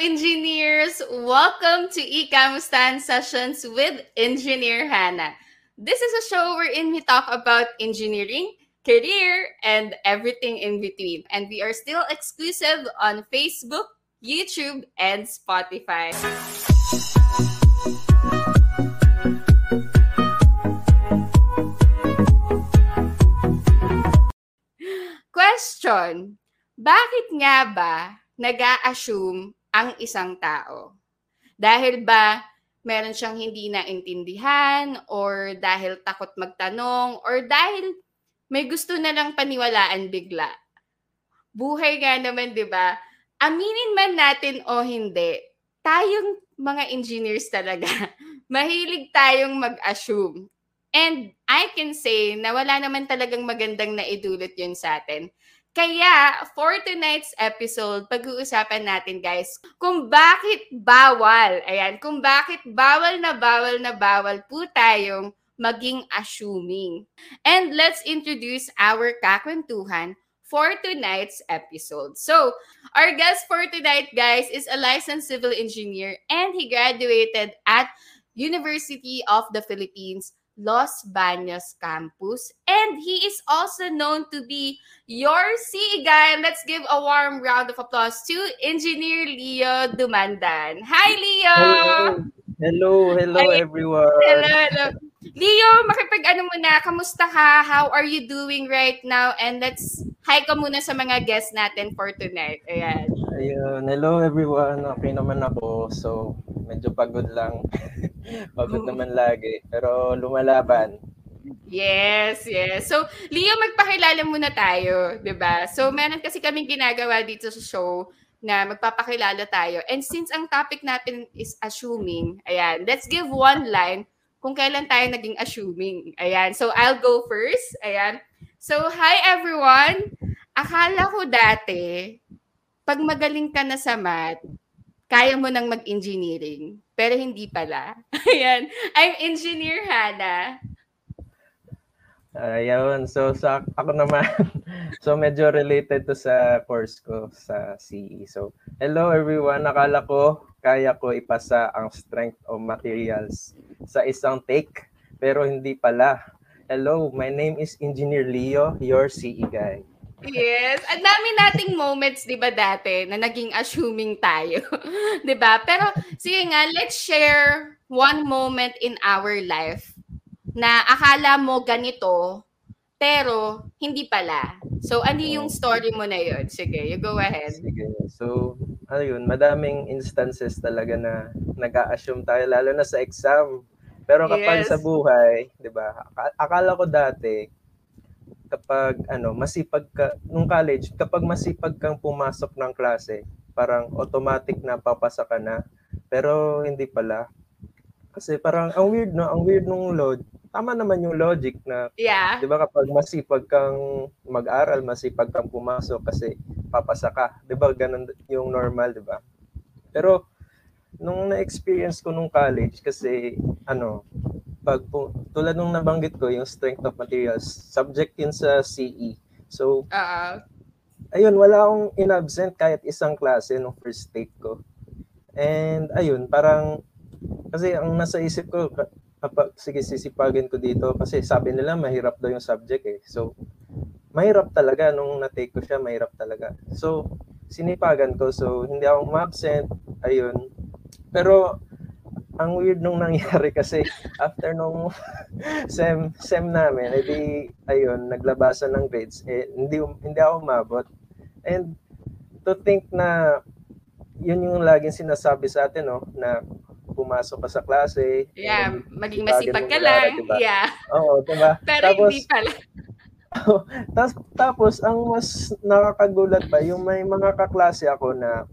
engineers! Welcome to Ikamustan Sessions with Engineer Hannah. This is a show wherein we talk about engineering, career, and everything in between. And we are still exclusive on Facebook, YouTube, and Spotify. Question. Bakit nga ba nag assume ang isang tao? Dahil ba meron siyang hindi naintindihan or dahil takot magtanong or dahil may gusto na lang paniwalaan bigla? Buhay nga naman, 'di ba? Aminin man natin o hindi, tayong mga engineers talaga, mahilig tayong mag-assume. And I can say na wala naman talagang magandang naidulot yun sa atin. Kaya, for tonight's episode, pag-uusapan natin guys kung bakit bawal, ayan, kung bakit bawal na bawal na bawal po tayong maging assuming. And let's introduce our kakwentuhan for tonight's episode. So, our guest for tonight, guys, is a licensed civil engineer and he graduated at University of the Philippines Los Baños campus. And he is also known to be your CE guy. Let's give a warm round of applause to Engineer Leo Dumandan. Hi, Leo! Hello, hello, hello Hi. everyone. Hello, hello. Leo, makipag ano muna, kamusta ka? How are you doing right now? And let's hi ka muna sa mga guests natin for tonight. Ayan. Ayun, hello everyone. Okay naman ako. So, medyo pagod lang. pagod naman lagi. Pero lumalaban. Yes, yes. So, Leo, magpakilala muna tayo, 'di ba? So, meron kasi kaming ginagawa dito sa show na magpapakilala tayo. And since ang topic natin is assuming, ayan, let's give one line kung kailan tayo naging assuming. Ayan. So, I'll go first. Ayan. So, hi everyone. Akala ko dati pag magaling ka na sa math, kaya mo nang mag-engineering. Pero hindi pala. Ayan. I'm Engineer Hannah. Ayun. So, sa ako naman, so medyo related to sa course ko sa CE. So, hello everyone. Nakala ko kaya ko ipasa ang strength of materials sa isang take, pero hindi pala. Hello, my name is Engineer Leo, your CE guy. Yes. Ang dami nating moments, di ba, dati, na naging assuming tayo. di ba? Pero, sige nga, let's share one moment in our life na akala mo ganito, pero hindi pala. So, ano yung story mo na yun? Sige, you go ahead. Sige. So, ano yun, madaming instances talaga na nag-a-assume tayo, lalo na sa exam. Pero kapag yes. sa buhay, di ba, akala ko dati, kapag ano, masipag ka nung college, kapag masipag kang pumasok ng klase, parang automatic na papasa ka na. Pero hindi pala. Kasi parang ang weird no, ang weird nung load. Tama naman yung logic na yeah. 'di ba kapag masipag kang mag-aral, masipag kang pumasok kasi papasa ka. 'Di ba ganun yung normal, 'di ba? Pero nung na-experience ko nung college kasi ano, pag tulad nung nabanggit ko, yung strength of materials, subject yun sa CE. So, uh-uh. ayun, wala akong inabsent kahit isang klase nung first take ko. And ayun, parang, kasi ang nasa isip ko, kapag, sige, sisipagin ko dito, kasi sabi nila mahirap daw yung subject eh. So, mahirap talaga nung na-take ko siya, mahirap talaga. So, sinipagan ko. So, hindi ako ma-absent. Ayun. Pero, ang weird nung nangyari kasi after nung sem sem namin, edi ayun, naglabasan ng grades, eh hindi hindi ako umabot. And to think na yun yung laging sinasabi sa atin, no, na pumasok ka sa klase. Yeah, maging masipag ka lang. Diba? Yeah. Oo, diba? Pero tapos, hindi pala. tapos, tapos, ang mas nakakagulat pa, yung may mga kaklase ako na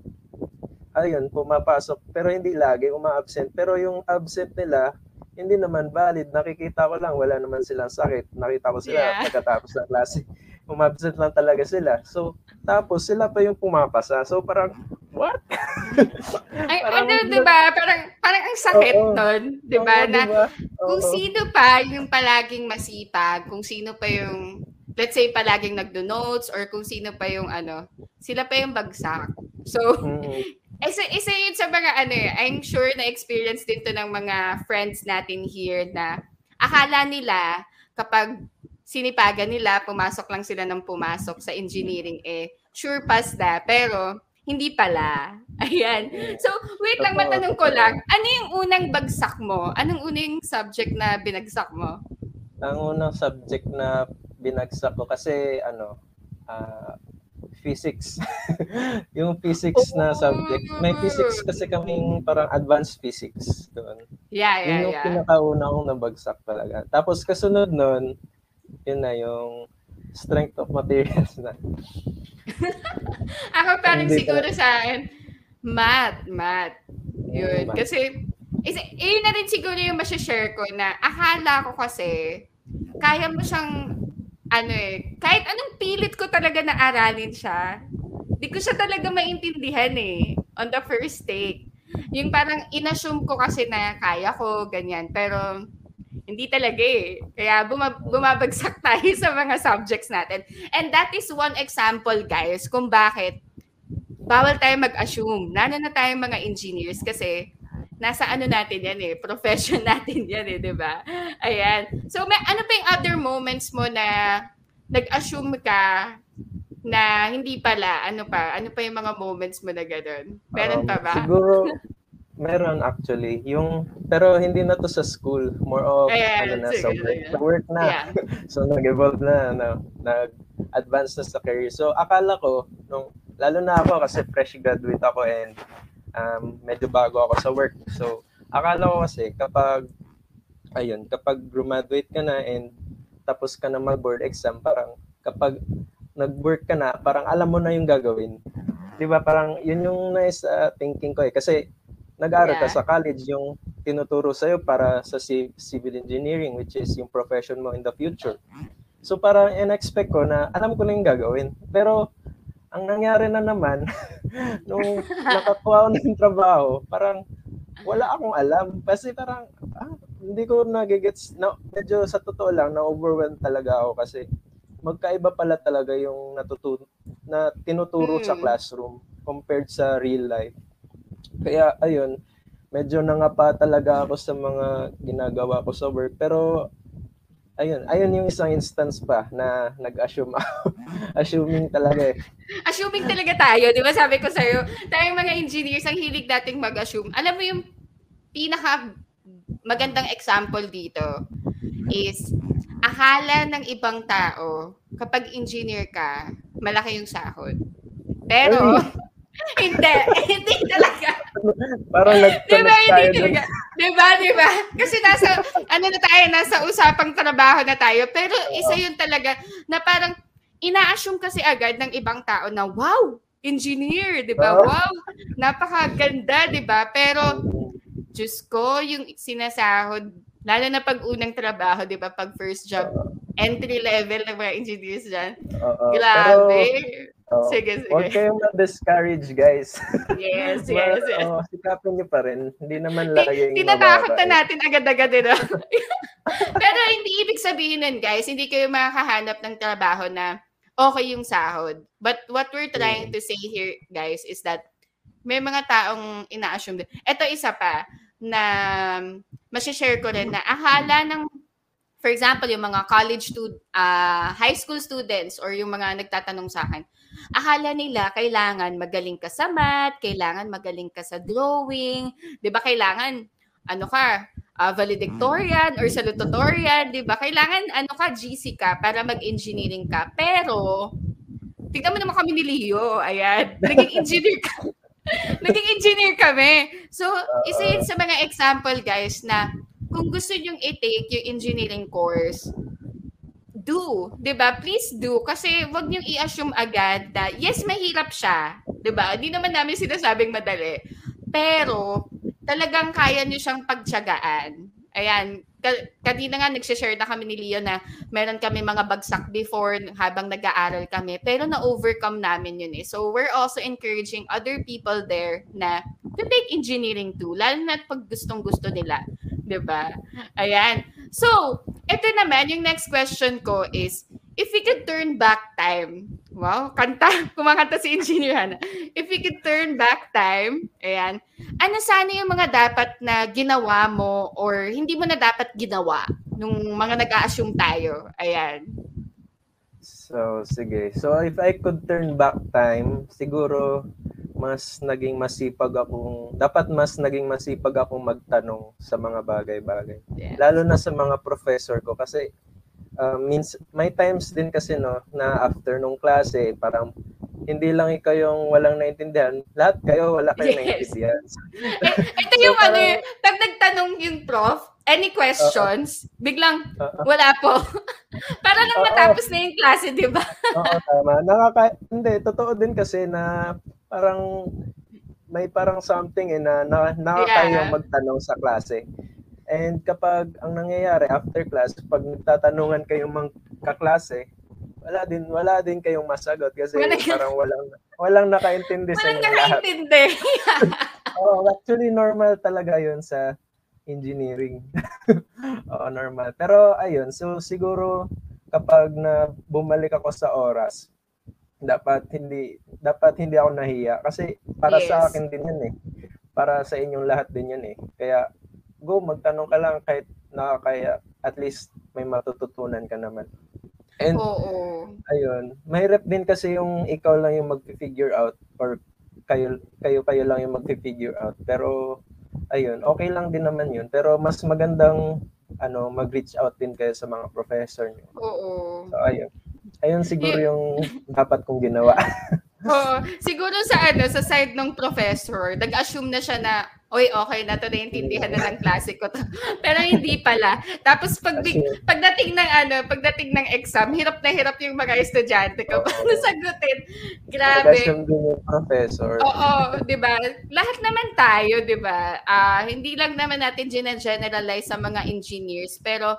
ayun, pumapasok, pero hindi lagi uma-absent. Pero yung absent nila, hindi naman valid. Nakikita ko lang, wala naman silang sakit. Nakita ko sila yeah. pagkatapos ng klase. Umabsent lang talaga sila. So, tapos sila pa yung pumapasa. So, parang, what? Ay, parang, ano, di ba? Parang, parang ang sakit oh, nun. Di ba? Oh, na, diba? oh, kung sino pa yung palaging masipag, kung sino pa yung, let's say, palaging nagdo-notes, or kung sino pa yung ano, sila pa yung bagsak. So, mm-hmm. isa, isa yun sa mga ano eh, I'm sure na experience din to ng mga friends natin here na akala nila kapag sinipagan nila, pumasok lang sila ng pumasok sa engineering eh, sure pass na. Pero, hindi pala. Ayan. So, wait lang, matanong ko lang. Ano yung unang bagsak mo? Anong unang subject na binagsak mo? Ang unang subject na binagsak ko kasi, ano, uh, physics. yung physics na subject. May physics kasi kaming parang advanced physics doon. Yeah, yeah, yun yung yeah. pinakauna kong nabagsak talaga. Tapos kasunod nun, yun na yung strength of materials na. Ako parang Hindi siguro ka... sa akin, math, math. Yun. Math. Kasi, is, yun na rin siguro yung masashare ko na akala ko kasi, kaya mo siyang, ano eh, kahit anong pilit ko talaga na aralin siya, di ko siya talaga maintindihan eh, on the first take. Yung parang inassume ko kasi na kaya ko, ganyan. Pero, hindi talaga eh. Kaya buma- bumabagsak tayo sa mga subjects natin. And that is one example, guys, kung bakit bawal tayo mag-assume. Lalo na tayong mga engineers kasi nasa ano natin yan eh, profession natin yan eh, di ba? Ayan. So, may, ano pa yung other moments mo na nag-assume ka na hindi pala, ano pa, ano pa yung mga moments mo na gano'n? Meron um, pa ba? Siguro, Meron actually. Yung, pero hindi na to sa school. More of, Ayan, ano na, sa work, sa work na. Yeah. so, nag-evolve na, na, nag-advance na sa career. So, akala ko, nung, lalo na ako kasi fresh graduate ako and um, medyo bago ako sa work. So, akala ko kasi kapag, ayun, kapag graduate ka na and tapos ka na mag-board exam, parang kapag nag-work ka na, parang alam mo na yung gagawin. 'Di ba? Parang yun yung nice uh, thinking ko eh kasi nag-aaral yeah. ka sa college, yung tinuturo sa'yo para sa civil engineering, which is yung profession mo in the future. So para in-expect ko na alam ko na yung gagawin. Pero ang nangyari na naman, nung nakakuha ko ng trabaho, parang wala akong alam. Kasi parang, ah, hindi ko nagigets, na, medyo sa totoo lang, na-overwhelmed talaga ako kasi magkaiba pala talaga yung natutu na tinuturo mm. sa hmm. classroom compared sa real life. Kaya ayun, medyo nangapa talaga ako sa mga ginagawa ko sa work. Pero ayun, ayun yung isang instance pa na nag-assume ako. Assuming talaga eh. Assuming talaga tayo, di ba? Sabi ko sa'yo, tayong mga engineers, ang hilig dating mag-assume. Alam mo yung pinaka magandang example dito is akala ng ibang tao kapag engineer ka, malaki yung sahod. Pero, hindi, hindi talaga. Parang nag-connect diba, tayo. Hindi talaga. Diba, diba? Kasi nasa, ano na tayo, nasa usapang trabaho na tayo. Pero isa yun talaga na parang ina-assume kasi agad ng ibang tao na, wow, engineer, di ba? Wow, napakaganda, di ba? Pero, Diyos ko, yung sinasahod, lalo na pag unang trabaho, di ba? Pag first job, entry level ng mga engineers dyan. Uh, uh, Grabe. Pero, Oh, sige, sige. Huwag kayong ma-discourage, guys. Yes, yes, yes. Oh, sikapin niyo pa rin. Hindi naman laging Tinatakot na natin agad-agad, eh? Pero hindi ibig sabihin nun, guys, hindi kayo makakahanap ng trabaho na okay yung sahod. But what we're trying mm. to say here, guys, is that may mga taong ina-assume din. Ito isa pa na masishare ko rin na akala ng for example, yung mga college stud uh, high school students or yung mga nagtatanong sa akin, akala nila kailangan magaling ka sa math, kailangan magaling ka sa drawing, 'di ba? Kailangan ano ka, uh, valedictorian or salutatorian, 'di ba? Kailangan ano ka, GC ka para mag-engineering ka. Pero tingnan mo naman kami ni Leo, ayan. Naging engineer ka. Naging engineer kami. So, isa yun sa mga example, guys, na kung gusto nyong i-take yung engineering course, do, 'di ba? Please do kasi wag niyo i-assume agad na yes, mahirap siya, 'di ba? Hindi naman namin sinasabing madali. Pero talagang kaya niyo siyang pagtiyagaan. Ayan, kanina nga nagse-share na kami ni Leo na meron kami mga bagsak before habang nag-aaral kami pero na-overcome namin yun eh. So we're also encouraging other people there na to take engineering too, lalo na pag gustong gusto nila. 'di ba? Ayan. So, ito naman, yung next question ko is, if we could turn back time, wow, kanta, kumakanta si Engineer Hannah. If we could turn back time, ayan, ano sana yung mga dapat na ginawa mo or hindi mo na dapat ginawa nung mga nag-a-assume tayo? Ayan. So, sige. So, if I could turn back time, siguro mas naging masipag akong, dapat mas naging masipag akong magtanong sa mga bagay-bagay. Yeah. Lalo na sa mga professor ko kasi uh, means may times din kasi no na after nung klase parang hindi lang ikaw yung walang naintindihan, lahat kayo wala kayong Yes. naintindihan. Eh, ito So, yung ano, parang- eh, pag nagtanong yung prof, any questions, biglang Oo. wala po. Para lang Oo. matapos na yung klase, di ba? Oo, tama. Nakaka hindi totoo din kasi na parang may parang something eh, na, na nakakayang Yeah. magtanong sa klase. And kapag ang nangyayari after class, pag nagtatanungan kayong mga kaklase, wala din wala din kayong masagot kasi Wala- parang walang walang nakaintindi sa inyo lahat. nakaintindi. Oh, actually normal talaga 'yun sa engineering. Oo, normal. Pero ayun, so siguro kapag na bumalik ako sa oras, dapat hindi dapat hindi ako nahiya kasi para sa Yes. akin din 'yun eh. Para sa inyong lahat din 'yun eh. Kaya go magtanong ka lang kahit nakakaya at least may matututunan ka naman. And Oo. ayun, mahirap din kasi yung ikaw lang yung mag-figure out or kayo kayo kayo lang yung mag-figure out. Pero ayun, okay lang din naman yun. Pero mas magandang ano, mag-reach out din kayo sa mga professor niyo. Oo. So ayun. Ayun siguro yung dapat kong ginawa. Oo. Siguro sa ano, sa side ng professor, nag-assume na siya na, oy, okay na to, naiintindihan na ng klase ko to. Pero hindi pala. Tapos pag pagdating ng ano, pagdating ng exam, hirap na hirap yung mga estudyante ko paano sagutin. Grabe. nag-assume din yung professor. Oo, 'di ba? Lahat naman tayo, 'di ba? Ah, hindi lang naman natin generalize sa mga engineers, pero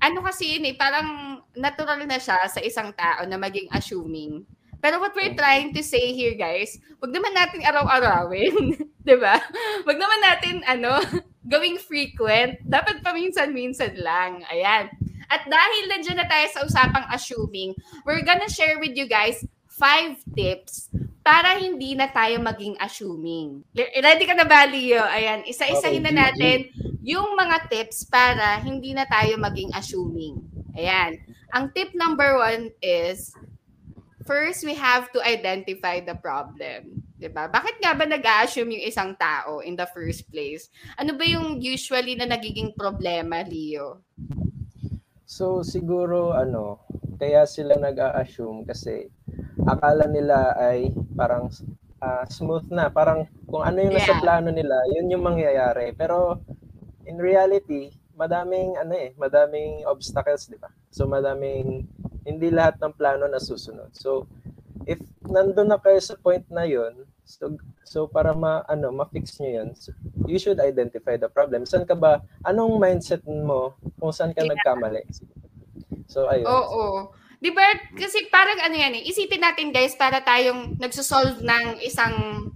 ano kasi yun eh, parang natural na siya sa isang tao na maging assuming. Pero what we're trying to say here, guys, wag naman natin araw-arawin, 'di ba? Wag naman natin ano, gawing frequent. Dapat paminsan-minsan lang. Ayan. At dahil nandiyan na tayo sa usapang assuming, we're gonna share with you guys five tips para hindi na tayo maging assuming. Ready ka na ba, Leo? Ayan, isa-isahin na natin yung mga tips para hindi na tayo maging assuming. Ayan. Ang tip number one is, first, we have to identify the problem. 'Di ba? Bakit nga ba nag-assume yung isang tao in the first place? Ano ba yung usually na nagiging problema, Leo? So siguro ano, kaya sila nag-a-assume kasi akala nila ay parang ah, smooth na, parang kung ano yung nasa Yeah. plano nila, yun yung mangyayari. Pero in reality, madaming ano eh, madaming obstacles, di ba? So madaming hindi lahat ng plano nasusunod. So if nandun na kayo sa point na yun, so, so para ma ano ma-fix niyo yun, so, you should identify the problem. Saan ka ba anong mindset mo kung saan ka Yeah. nagkamali? So ayun. Oo. 'Di ba? Kasi parang ano yan eh, isipin natin guys para tayong nagsosolve ng isang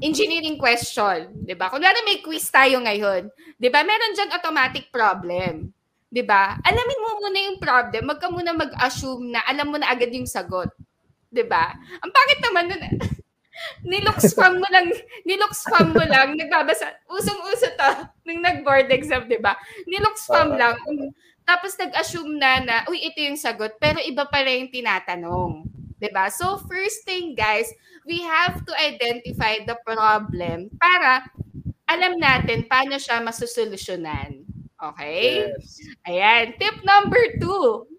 engineering question, 'di ba? Kung may quiz tayo ngayon, 'di ba? Meron diyan automatic problem. 'Di ba? Alamin mo muna yung problem, wag ka muna mag-assume na alam mo na agad yung sagot. 'Di ba? Ang pangit naman nun. nilook spam mo lang, nilook spam mo lang, nagbabasa, usong-uso to, nung nag-board exam, di ba? Nilook spam Oo. lang, tapos nag-assume na na, uy, ito yung sagot, pero iba pala yung tinatanong. 'Di ba? So, first thing, guys, we have to identify the problem para alam natin paano siya masusolusyonan. Okay? Yes. Ayan. Tip number two.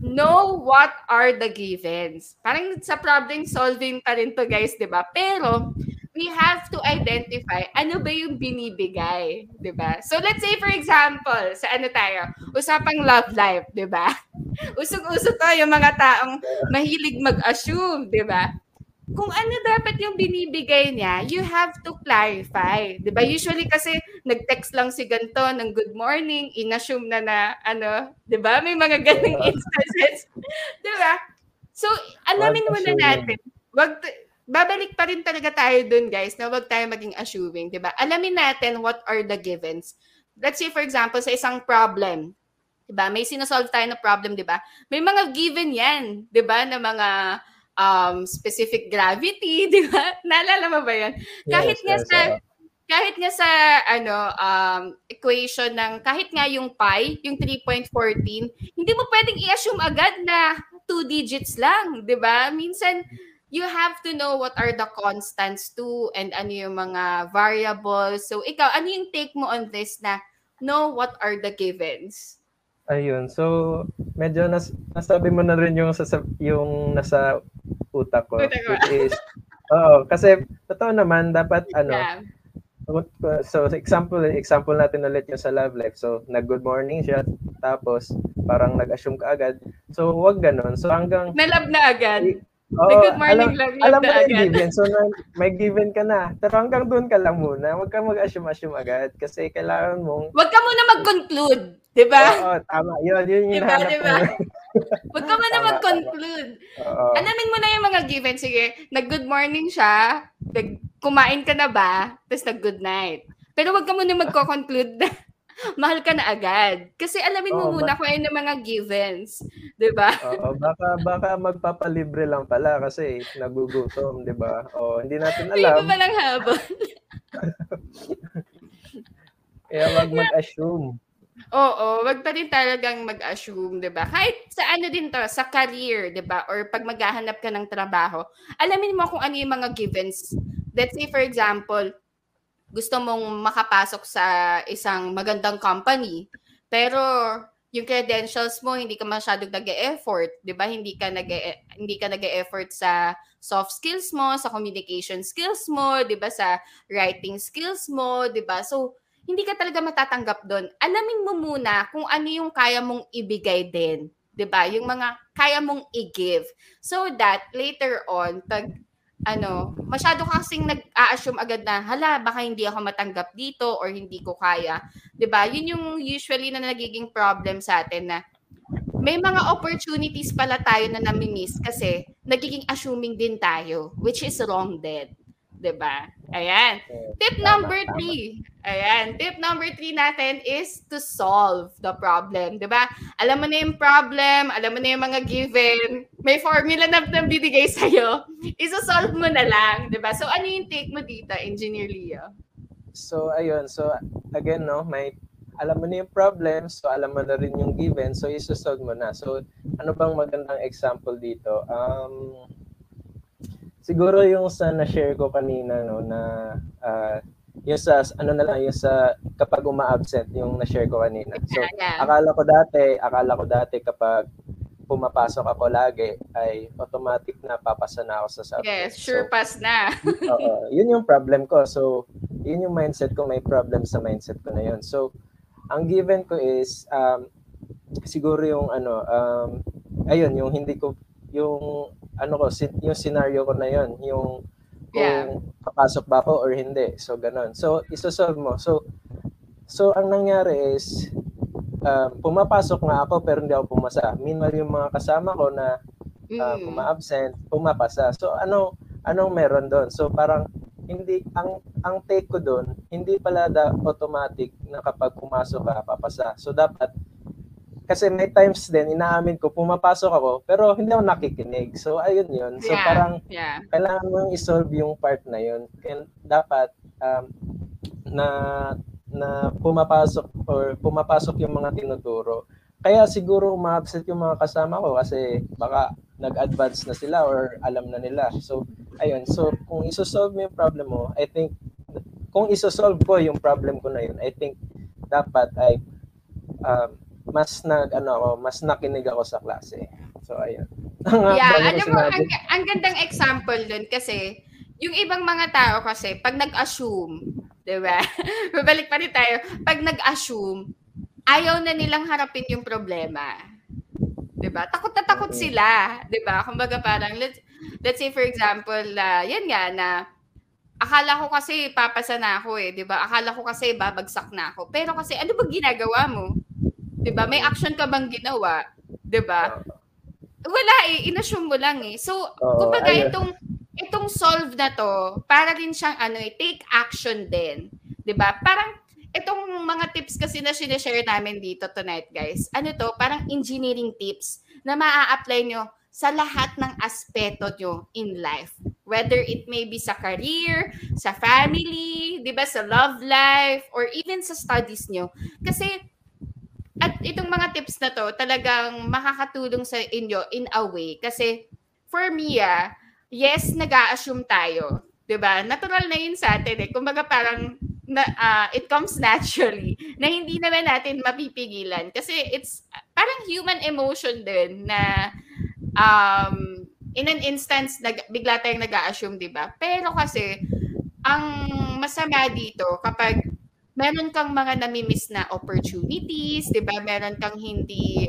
Know what are the givens. Parang sa problem solving pa rin to guys, di ba? Pero, we have to identify ano ba yung binibigay, di ba? So, let's say for example, sa ano tayo, usapang love life, di ba? Usog-uso to yung mga taong mahilig mag-assume, di ba? Kung ano dapat yung binibigay niya, you have to clarify. Di ba? Usually kasi nag-text lang si ganto ng good morning, inassume na na ano, 'di ba? May mga ganung instances. 'Di ba? So, alamin muna natin. Wag babalik pa rin talaga tayo dun, guys, na wag tayo maging assuming, 'di ba? Alamin natin what are the givens. Let's say for example sa isang problem, 'Diba? May sinosolve tayo na problem, 'di ba? May mga given 'yan, 'di ba, na mga um, specific gravity, 'di ba? Naalala mo ba 'yan? Kahit Yes, nga yes, sa oo. kahit nga sa ano um, equation ng kahit nga yung pi, yung 3.14, hindi mo pwedeng i-assume agad na two digits lang, 'di ba? Minsan you have to know what are the constants too and ano yung mga variables. So ikaw, ano yung take mo on this na know what are the givens? Ayun. So, medyo nas nasabi mo na rin yung sa yung nasa utak ko, Utak mo. which is oo, kasi totoo naman dapat ano, Yeah. so example example natin ulit yung sa love life. So, nag-good morning siya, tapos parang nag-assume ka agad. So, wag ganun. So, hanggang Nalab na agad. May good morning alam, lang, love alam mo na given. So, na, may given ka na. Pero hanggang doon ka lang muna. Huwag ka mag-assume-assume agad. Kasi kailangan mong... Huwag ka muna mag-conclude, 'di ba? Oo, tama. Yun, yun yung Diba, hinahanap diba? Huwag ka muna Tama, mag-conclude. Oo. Alamin mo na yung mga given. Sige, nag-good morning siya, nag kumain ka na ba, tapos nag-good night. Pero wag ka muna magko-conclude na mahal ka na agad. Kasi alamin mo Oo, muna kung ano yung mga givens. 'Di ba? Oo, baka baka magpapalibre lang pala kasi nagugutom, 'di ba? O hindi natin alam. pa lang habol. Kaya wag mag-assume. Oo, wag pa din talagang mag-assume, 'di ba? Kahit sa ano din 'to, sa career, 'di ba? Or pag maghahanap ka ng trabaho, alamin mo kung ano yung mga givens. Let's say for example, gusto mong makapasok sa isang magandang company, pero yung credentials mo hindi ka masyadong nag-e-effort, 'di ba? Hindi ka nag hindi ka nag-e-effort sa soft skills mo, sa communication skills mo, 'di ba? Sa writing skills mo, 'di ba? So hindi ka talaga matatanggap doon. Alamin mo muna kung ano yung kaya mong ibigay din. 'di ba? Yung mga kaya mong i-give. So that later on, pag ano, masyado ka kasing nag-a-assume agad na, hala, baka hindi ako matanggap dito or hindi ko kaya. ba? Yun yung usually na nagiging problem sa atin na may mga opportunities pala tayo na nami-miss kasi nagiging assuming din tayo, which is wrong din. 'Di ba? Ayan. Tip number three. Ayan. Tip number three natin is to solve the problem. 'Di ba? Alam mo na yung problem, alam mo na yung mga given, may formula na nabibigay sa'yo, isa-solve mo na lang. 'di ba? So, ano yung take mo dito, Engineer Leo? So ayun, so again no, may alam mo na yung problem, so alam mo na rin yung given, so isosolve mo na. So ano bang magandang example dito? Um siguro yung sa na-share ko kanina no na ah, yung sa ano na lang yung sa kapag uma-absent yung na-share ko kanina. So Yeah. akala ko dati, akala ko dati kapag pumapasok ako lagi ay automatic na papasa na ako sa subject. Yes, So, sure pass na. Oo, yun yung problem ko. So, yun yung mindset ko. May problem sa mindset ko na yun. So, ang given ko is, um, siguro yung ano, um, ayun, yung hindi ko, yung ano ko, yung scenario ko na yun, yung kung Yeah. papasok ba ako or hindi. So, ganun. So, isosolve mo. So, so ang nangyari is, um, pumapasok nga ako pero hindi ako pumasa. Meanwhile, yung mga kasama ko na uh, Mm. puma-absent, pumapasa. So ano anong meron doon? So parang hindi ang ang take ko doon, hindi pala da automatic na kapag pumasok ka papasa. So dapat kasi may times din inaamin ko pumapasok ako pero hindi ako nakikinig. So ayun 'yun. So Yeah. parang Yeah. kailangan mong i-solve yung part na 'yun. Kaya dapat um, na na pumapasok or pumapasok yung mga tinuturo. Kaya siguro uma-absent yung mga kasama ko kasi baka nag-advance na sila or alam na nila. So, ayun. So, kung isosolve mo yung problem mo, I think, kung isosolve ko yung problem ko na yun, I think, dapat ay um, mas nag, ano ako, mas nakinig ako sa klase. So, ayun. Yeah, alam mo, ang, ang gandang example dun kasi, yung ibang mga tao kasi, pag nag-assume, di ba? Babalik pa rin tayo. Pag nag-assume, ayaw na nilang harapin yung problema. Di ba? Takot na takot sila. Di ba? Kumbaga parang, let's, let's say for example, uh, yan nga na, akala ko kasi papasa na ako eh, 'di ba? Akala ko kasi babagsak na ako. Pero kasi ano ba ginagawa mo? 'Di ba? May action ka bang ginawa? 'Di ba? Wala eh, inassume mo lang eh. So, Oo, kumbaga ayun. itong itong solve na to, para din siyang ano eh, take action din. 'Di ba? Parang itong mga tips kasi na sinishare namin dito tonight, guys, ano to, parang engineering tips na maa-apply nyo sa lahat ng aspeto nyo in life. Whether it may be sa career, sa family, di ba, sa love life, or even sa studies nyo. Kasi, at itong mga tips na to, talagang makakatulong sa inyo in a way. Kasi, for me, ah, yes, nag assume tayo. 'di ba? Natural na 'yun sa atin eh. Kumbaga parang na, uh, it comes naturally na hindi naman natin mapipigilan kasi it's parang human emotion din na um, in an instance nag, bigla tayong nag-assume, 'di ba? Pero kasi ang masama dito kapag meron kang mga namimiss na opportunities, 'di ba? Meron kang hindi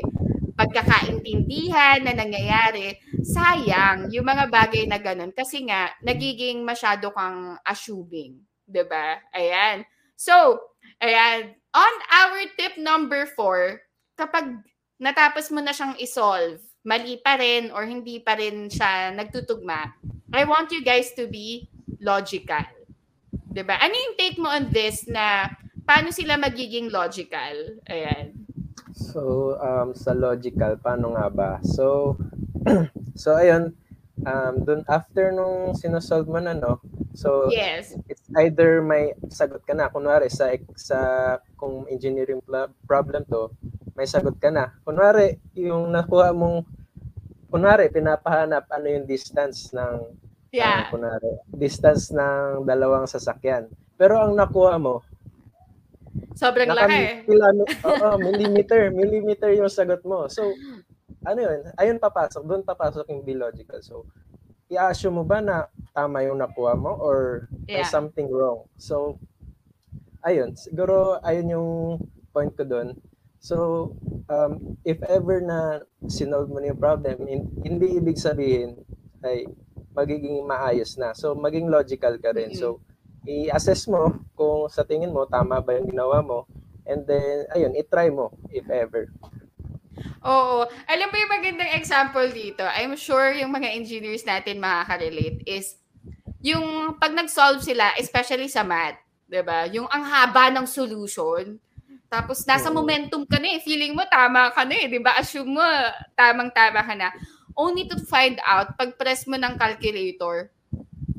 pagkakaintindihan na nangyayari, sayang yung mga bagay na ganun kasi nga nagiging masyado kang assuming, 'di ba? Ayan. So, ayan, on our tip number four, kapag natapos mo na siyang isolve, mali pa rin or hindi pa rin siya nagtutugma, I want you guys to be logical. 'Di ba? Ano yung take mo on this na paano sila magiging logical? Ayan. So, um, sa logical, paano nga ba? So, so ayun, um, dun after nung sinosolve mo na, no? So, yes. it's either may sagot ka na. Kunwari, sa, sa kung engineering problem to, may sagot ka na. Kunwari, yung nakuha mong, kunwari, pinapahanap ano yung distance ng, yeah. Uh, kunwari, distance ng dalawang sasakyan. Pero ang nakuha mo, Sobrang laki. Kilano, oo, millimeter, millimeter yung sagot mo. So, ano yun? Ayun papasok, doon papasok yung biological. So, i-assume mo ba na tama yung nakuha mo or yeah. something wrong? So, ayun, siguro ayun yung point ko doon. So, um, if ever na sinolve mo na yung problem, hindi ibig sabihin ay magiging maayos na. So, maging logical ka rin. So, i-assess mo kung sa tingin mo tama ba yung ginawa mo and then ayun i-try mo if ever Oo. Alam mo yung magandang example dito, I'm sure yung mga engineers natin makaka-relate is yung pag nag-solve sila, especially sa math, 'di ba? Yung ang haba ng solution, tapos nasa momentum ka na eh, feeling mo tama ka na eh, 'di ba? Assume mo tamang-tama ka na. Only to find out pag press mo ng calculator,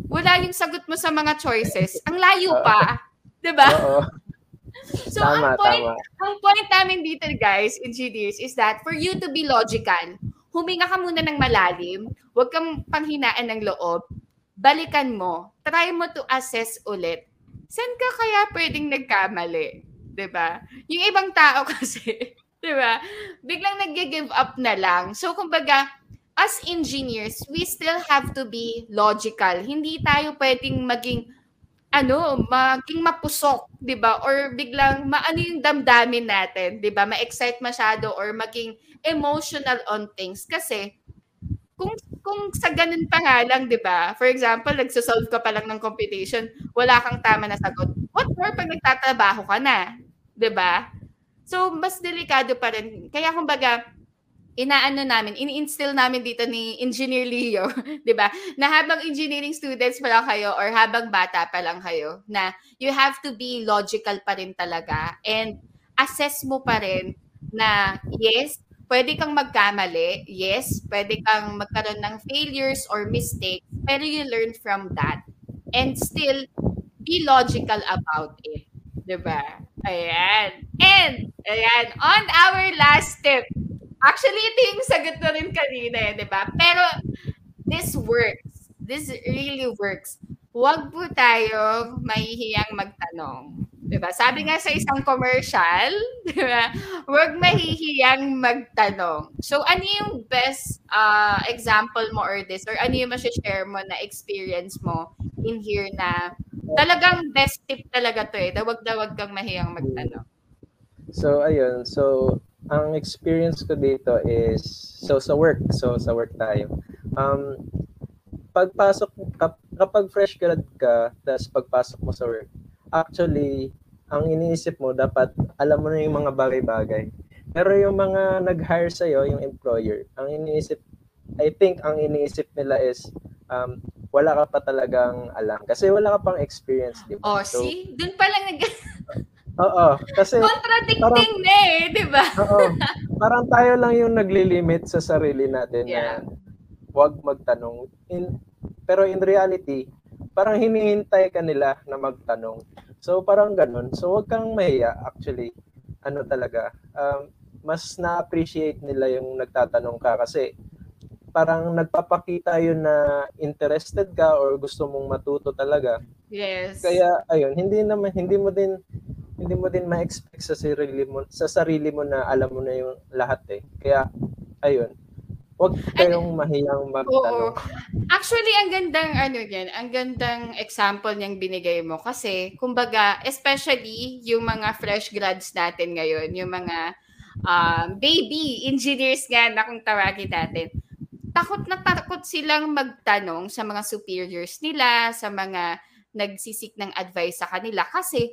wala yung sagot mo sa mga choices. Ang layo pa. Uh, 'Di ba? So tama, ang point, tama. ang point namin dito guys, engineers, is that for you to be logical, huminga ka muna ng malalim, huwag kang panghinaan ng loob, balikan mo, try mo to assess ulit. Saan ka kaya pwedeng nagkamali? 'Di ba? Yung ibang tao kasi, 'di ba? Biglang nag-give up na lang. So kumbaga, as engineers, we still have to be logical. Hindi tayo pwedeng maging ano, maging mapusok, 'di ba? Or biglang maano yung damdamin natin, 'di ba? Ma-excite masyado or maging emotional on things kasi kung kung sa ganun pa nga lang, 'di ba? For example, nagso-solve ka pa lang ng computation, wala kang tama na sagot. What more pag nagtatrabaho ka na, 'di ba? So mas delikado pa rin. Kaya kumbaga, inaano namin, ini-instill namin dito ni Engineer Leo, 'di ba? Na habang engineering students pa lang kayo or habang bata pa lang kayo, na you have to be logical pa rin talaga and assess mo pa rin na yes, pwede kang magkamali, yes, pwede kang magkaroon ng failures or mistakes, pero you learn from that and still be logical about it. 'Di ba? Ayan. And ayan, on our last tip, Actually, ito yung sagot na rin kanina eh, di ba? Pero this works. This really works. Huwag po tayo mahihiyang magtanong. Di ba? Sabi nga sa isang commercial, di ba? Huwag mahihiyang magtanong. So, ano yung best uh, example mo or this? Or ano yung share mo na experience mo in here na talagang best tip talaga to eh. Dawag dawag kang mahiyang magtanong. So, ayun. So, ang experience ko dito is so sa work, so sa work tayo. Um pagpasok kap, kapag fresh grad ka, tapos pagpasok mo sa work, actually ang iniisip mo dapat alam mo na yung mga bagay-bagay. Pero yung mga nag-hire sa iyo, yung employer, ang iniisip I think ang iniisip nila is um, wala ka pa talagang alam kasi wala ka pang experience, di ba? Oh, so, see? Doon pa lang nag Oo, kasi contradicting parang, na eh, 'di ba? oo. Parang tayo lang yung naglilimit sa sarili natin yeah. na wag magtanong. In, pero in reality, parang hinihintay ka nila na magtanong. So parang ganun. So wag kang mahiya actually. Ano talaga, um, mas na-appreciate nila yung nagtatanong ka kasi parang nagpapakita yun na interested ka or gusto mong matuto talaga. Yes. Kaya ayun, hindi naman hindi mo din hindi mo din ma-expect sa sarili mo sa sarili mo na alam mo na yung lahat eh. Kaya ayun. Huwag kayong And, mahiyang magtanong. Oo. Actually, ang gandang ano yan, ang gandang example niyang binigay mo kasi kumbaga, especially yung mga fresh grads natin ngayon, yung mga um, baby engineers nga na kung tawagin natin. Takot na takot silang magtanong sa mga superiors nila, sa mga nagsisik ng advice sa kanila kasi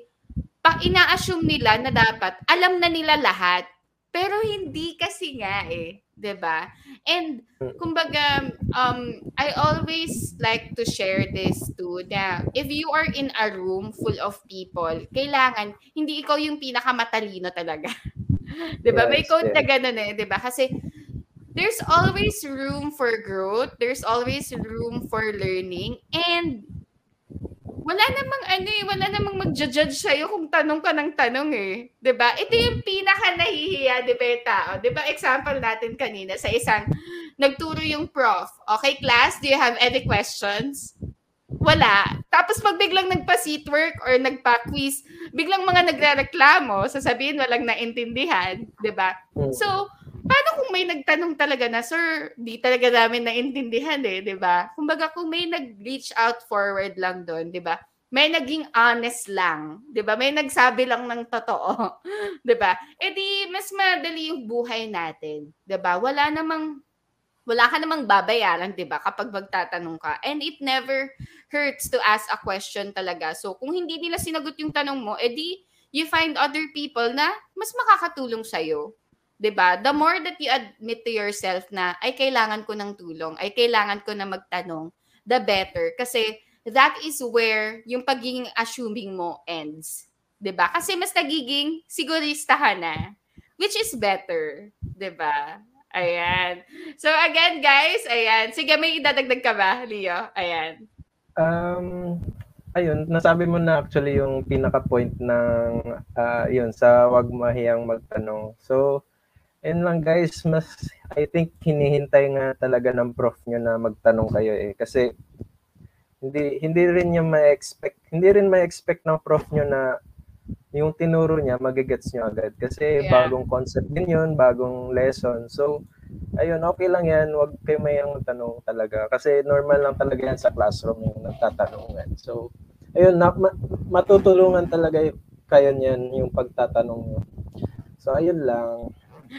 pang ina-assume nila na dapat alam na nila lahat. Pero hindi kasi nga eh, 'di ba? And kumbaga um I always like to share this too na if you are in a room full of people, kailangan hindi ikaw yung pinakamatalino talaga. 'Di ba? Yes, May quote yeah. na ganun eh, 'di ba? Kasi there's always room for growth, there's always room for learning and wala namang ano eh, wala namang magja-judge sa'yo kung tanong ka ng tanong eh. 'Di ba? Ito yung pinaka nahihiya, 'di ba, tao? 'Di ba, example natin kanina sa isang nagturo yung prof. Okay, class, do you have any questions? Wala. Tapos pag biglang nagpa-seat work or nagpa-quiz, biglang mga nagrereklamo, sasabihin walang naintindihan, 'di ba? Hmm. So, paano kung may nagtanong talaga na, sir, di talaga namin naintindihan eh, di ba? Kumbaga, kung may nag-reach out forward lang doon, di ba? May naging honest lang, 'di ba? May nagsabi lang ng totoo, 'di ba? E di mas madali yung buhay natin, 'di ba? Wala namang wala ka namang babayaran, 'di ba? Kapag magtatanong ka. And it never hurts to ask a question talaga. So kung hindi nila sinagot yung tanong mo, edi you find other people na mas makakatulong sa iyo. 'di ba? The more that you admit to yourself na ay kailangan ko ng tulong, ay kailangan ko na magtanong, the better kasi that is where yung pagiging assuming mo ends. 'Di ba? Kasi mas nagiging sigurista ka na, which is better, 'di ba? Ayan. So again, guys, ayan. Sige, may idadagdag ka ba, Leo? Ayan. Um, ayun, nasabi mo na actually yung pinaka-point ng uh, yun, sa wag mahiyang magtanong. So, yun lang guys, mas I think hinihintay nga talaga ng prof nyo na magtanong kayo eh. Kasi hindi hindi rin niya ma-expect, hindi rin ma-expect ng prof nyo na yung tinuro niya magigets nyo agad. Kasi yeah. bagong concept din yun, bagong lesson. So, ayun, okay lang yan. Huwag kayo mayang tanong talaga. Kasi normal lang talaga yan sa classroom yung nagtatanungan. So, ayun, na, ma, matutulungan talaga kayo niyan yung pagtatanong nyo. So, ayun lang.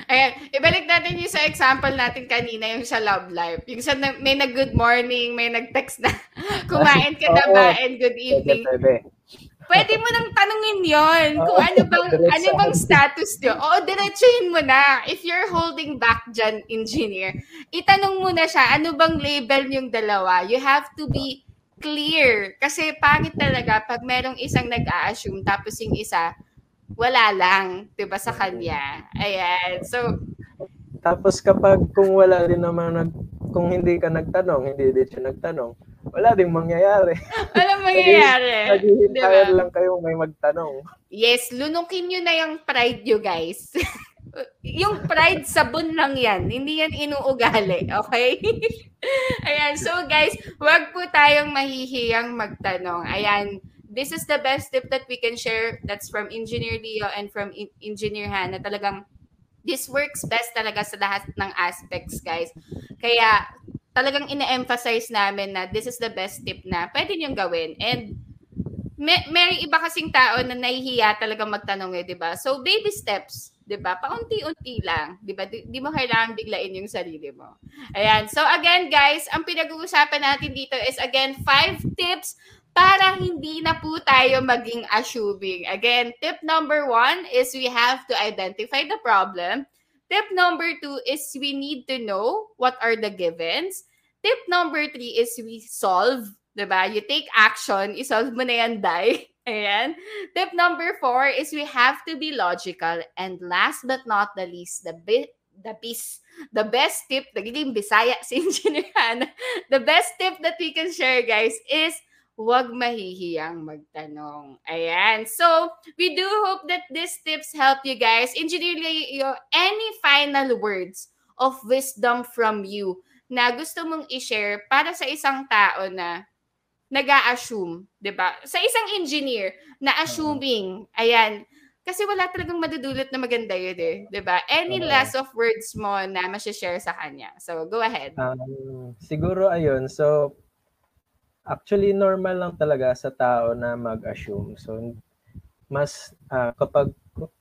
Ayan, ibalik natin yung sa example natin kanina, yung sa love life. Yung sa may nag-good morning, may nag-text na, kumain ka na ba, and good evening. Pwede mo nang tanungin yon kung ano bang ano bang status nyo. Oo, diretsuhin mo na. If you're holding back dyan, engineer, itanong mo na siya, ano bang label yung dalawa? You have to be clear. Kasi pangit talaga pag merong isang nag-a-assume tapos yung isa, wala lang, 'di ba sa kanya. Ayan. So tapos kapag kung wala din naman nag kung hindi ka nagtanong, hindi din siya nagtanong, wala ding mangyayari. Wala mangyayari. Naghihintay diba? lang kayo may magtanong. Yes, lunukin nyo na yung pride nyo, guys. yung pride sabon lang yan. Hindi yan inuugali. Okay? Ayan. So, guys, wag po tayong mahihiyang magtanong. Ayan this is the best tip that we can share. That's from Engineer Leo and from in- Engineer Hannah. Talagang this works best talaga sa lahat ng aspects, guys. Kaya talagang ina-emphasize namin na this is the best tip na pwede niyong gawin. And may, may iba kasing tao na nahihiya talaga magtanong eh, di ba? So, baby steps, di ba? Paunti-unti lang, di ba? Di, di mo kailangan biglain yung sarili mo. Ayan. So, again, guys, ang pinag-uusapan natin dito is, again, five tips para hindi na po tayo maging assuming. Again, tip number one is we have to identify the problem. Tip number two is we need to know what are the givens. Tip number three is we solve 'Diba? You take action, isolve mo na yan, die. Ayan. Tip number four is we have to be logical. And last but not the least, the bi- the piece, the best tip, nagiging bisaya si Engineer Hannah. The best tip that we can share, guys, is huwag mahihiyang magtanong. Ayan. So, we do hope that these tips help you guys. Engineer Leo, any final words of wisdom from you na gusto mong i-share para sa isang tao na nag-a-assume, 'di ba? Sa isang engineer na assuming, ayan, kasi wala talagang madudulot na maganda yun eh, 'di ba? Any Oo. last of words mo na ma-share sa kanya? So, go ahead. Um, siguro ayun, so actually normal lang talaga sa tao na mag-assume. So mas ah, kapag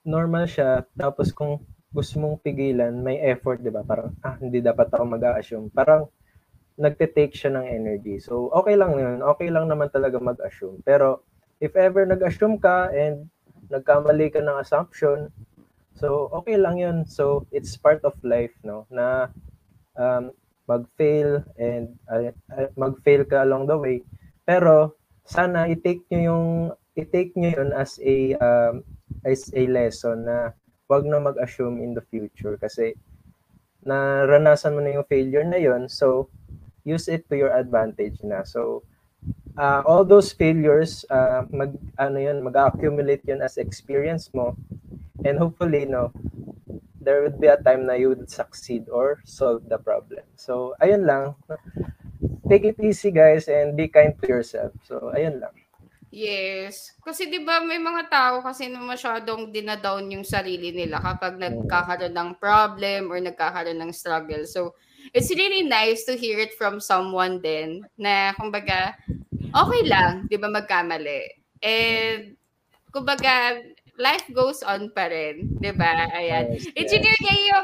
normal siya tapos kung gusto mong pigilan, may effort, 'di ba? Parang ah hindi dapat ako mag-assume. Parang nagte-take siya ng energy. So okay lang 'yun. Okay lang naman talaga mag-assume. Pero if ever nag-assume ka and nagkamali ka ng assumption, so okay lang 'yun. So it's part of life, no? Na um, mag-fail and uh, uh, mag-fail ka along the way. Pero sana i-take nyo yung i-take nyo yun as a um, as a lesson na wag na mag-assume in the future. Kasi naranasan mo na yung failure na yun so use it to your advantage na. So uh, all those failures uh, mag ano yun mag-accumulate yun as experience mo. And hopefully no there would be a time na you would succeed or solve the problem. So, ayun lang. Take it easy, guys, and be kind to yourself. So, ayun lang. Yes. Kasi 'di ba may mga tao kasi na masyadong dinadown yung sarili nila kapag nagkakaroon ng problem or nagkakaroon ng struggle. So, it's really nice to hear it from someone din na kumbaga okay lang, 'di ba magkamali. And kumbaga life goes on pa rin, ba? Ayan. Yes, Engineer yes. kayo,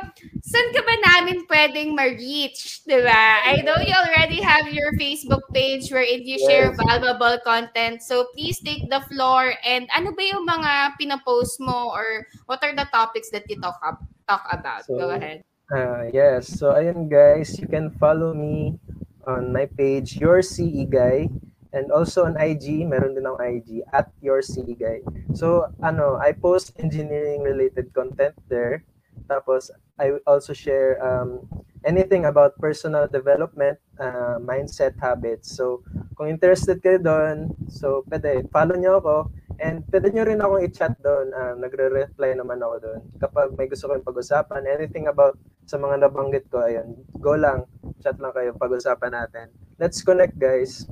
saan ka ba namin pwedeng ma-reach, ba? I know you already have your Facebook page wherein you share Yes. valuable content. So please take the floor and ano ba yung mga pinapost mo or what are the topics that you talk up, talk about? So, Go ahead. Uh, yes. So, ayun, guys, you can follow me on my page, Your CE Guy. And also on IG, meron din akong IG, at Your Guy. So, ano, I post engineering-related content there. Tapos, I also share um, anything about personal development, uh, mindset habits. So, kung interested kayo doon, so pwede, follow nyo ako. And pwede nyo rin akong i-chat doon. Uh, nagre-reply naman ako doon. Kapag may gusto kayong pag-usapan, anything about sa mga nabanggit ko, ayun, go lang. Chat lang kayo, pag-usapan natin. Let's connect, guys.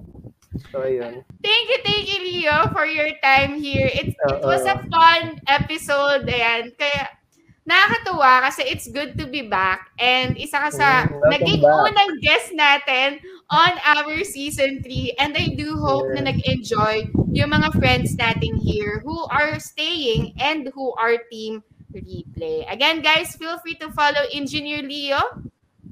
So, ayun. Thank you, thank you, Leo, for your time here. It, it was a fun episode. Ayan. Kaya, nakakatuwa kasi it's good to be back. And isa ka sa Mm, welcome naging back. unang guest natin on our season 3. And I do hope na Yes. nag-enjoy yung mga friends natin here who are staying and who are team replay. Again, guys, feel free to follow Engineer Leo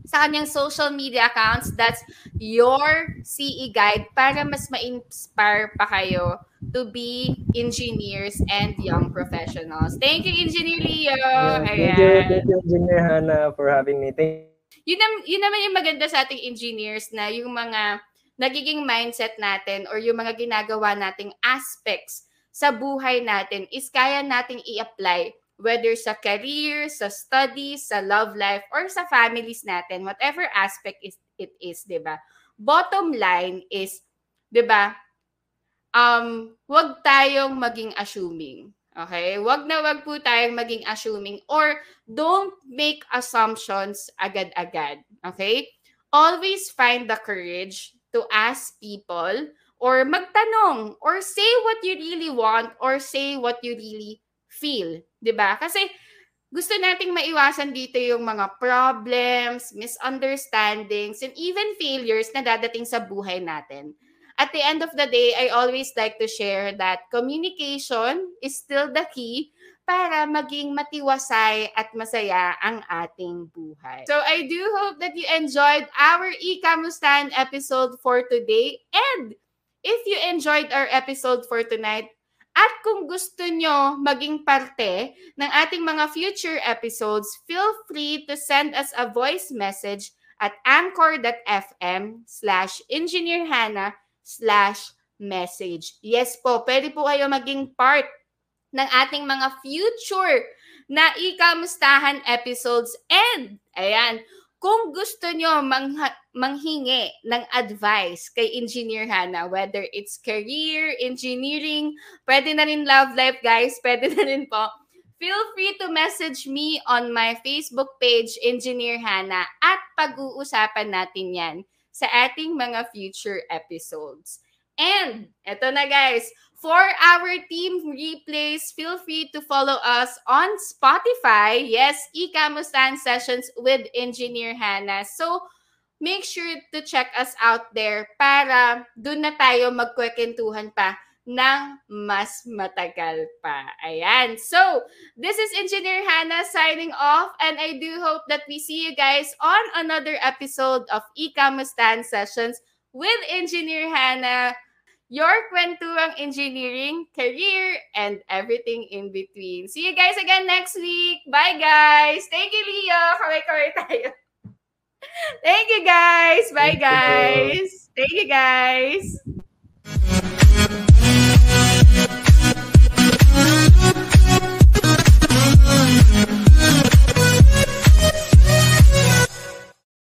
sa kanyang social media accounts. That's your CE guide para mas ma-inspire pa kayo to be engineers and young professionals. Thank you, Engineer Leo. Yeah, thank you, thank you, Engineer Hannah, for having me. Thank Yun, nam- yun naman yung maganda sa ating engineers na yung mga nagiging mindset natin or yung mga ginagawa nating aspects sa buhay natin is kaya nating i-apply whether sa career, sa studies, sa love life, or sa families natin, whatever aspect is, it is, di ba? Bottom line is, di ba, um, wag tayong maging assuming. Okay? Wag na wag po tayong maging assuming or don't make assumptions agad-agad. Okay? Always find the courage to ask people or magtanong or say what you really want or say what you really feel. 'Di ba? Kasi gusto nating maiwasan dito yung mga problems, misunderstandings, and even failures na dadating sa buhay natin. At the end of the day, I always like to share that communication is still the key para maging matiwasay at masaya ang ating buhay. So I do hope that you enjoyed our Ikamustan episode for today. And if you enjoyed our episode for tonight, at kung gusto nyo maging parte ng ating mga future episodes, feel free to send us a voice message at anchor.fm slash engineer Hannah slash message. Yes po, pwede po kayo maging part ng ating mga future na ikamustahan episodes. And, ayan, kung gusto nyo mangha- manghingi ng advice kay Engineer Hannah, whether it's career, engineering, pwede na rin love life, guys, pwede na rin po. Feel free to message me on my Facebook page, Engineer Hannah, at pag-uusapan natin yan sa ating mga future episodes. And, eto na guys, for our team replays, feel free to follow us on Spotify. Yes, Ikamustan Sessions with Engineer Hannah. So, make sure to check us out there para dun na tayo magkwekentuhan pa ng mas matagal pa. Ayan. So, this is Engineer Hannah signing off and I do hope that we see you guys on another episode of Ikamustan Sessions with Engineer Hannah your kwentuang engineering, career, and everything in between. See you guys again next week. Bye, guys. Thank you, Leo. Kaway-kaway tayo. Thank you, guys. Bye, guys. Thank you, guys.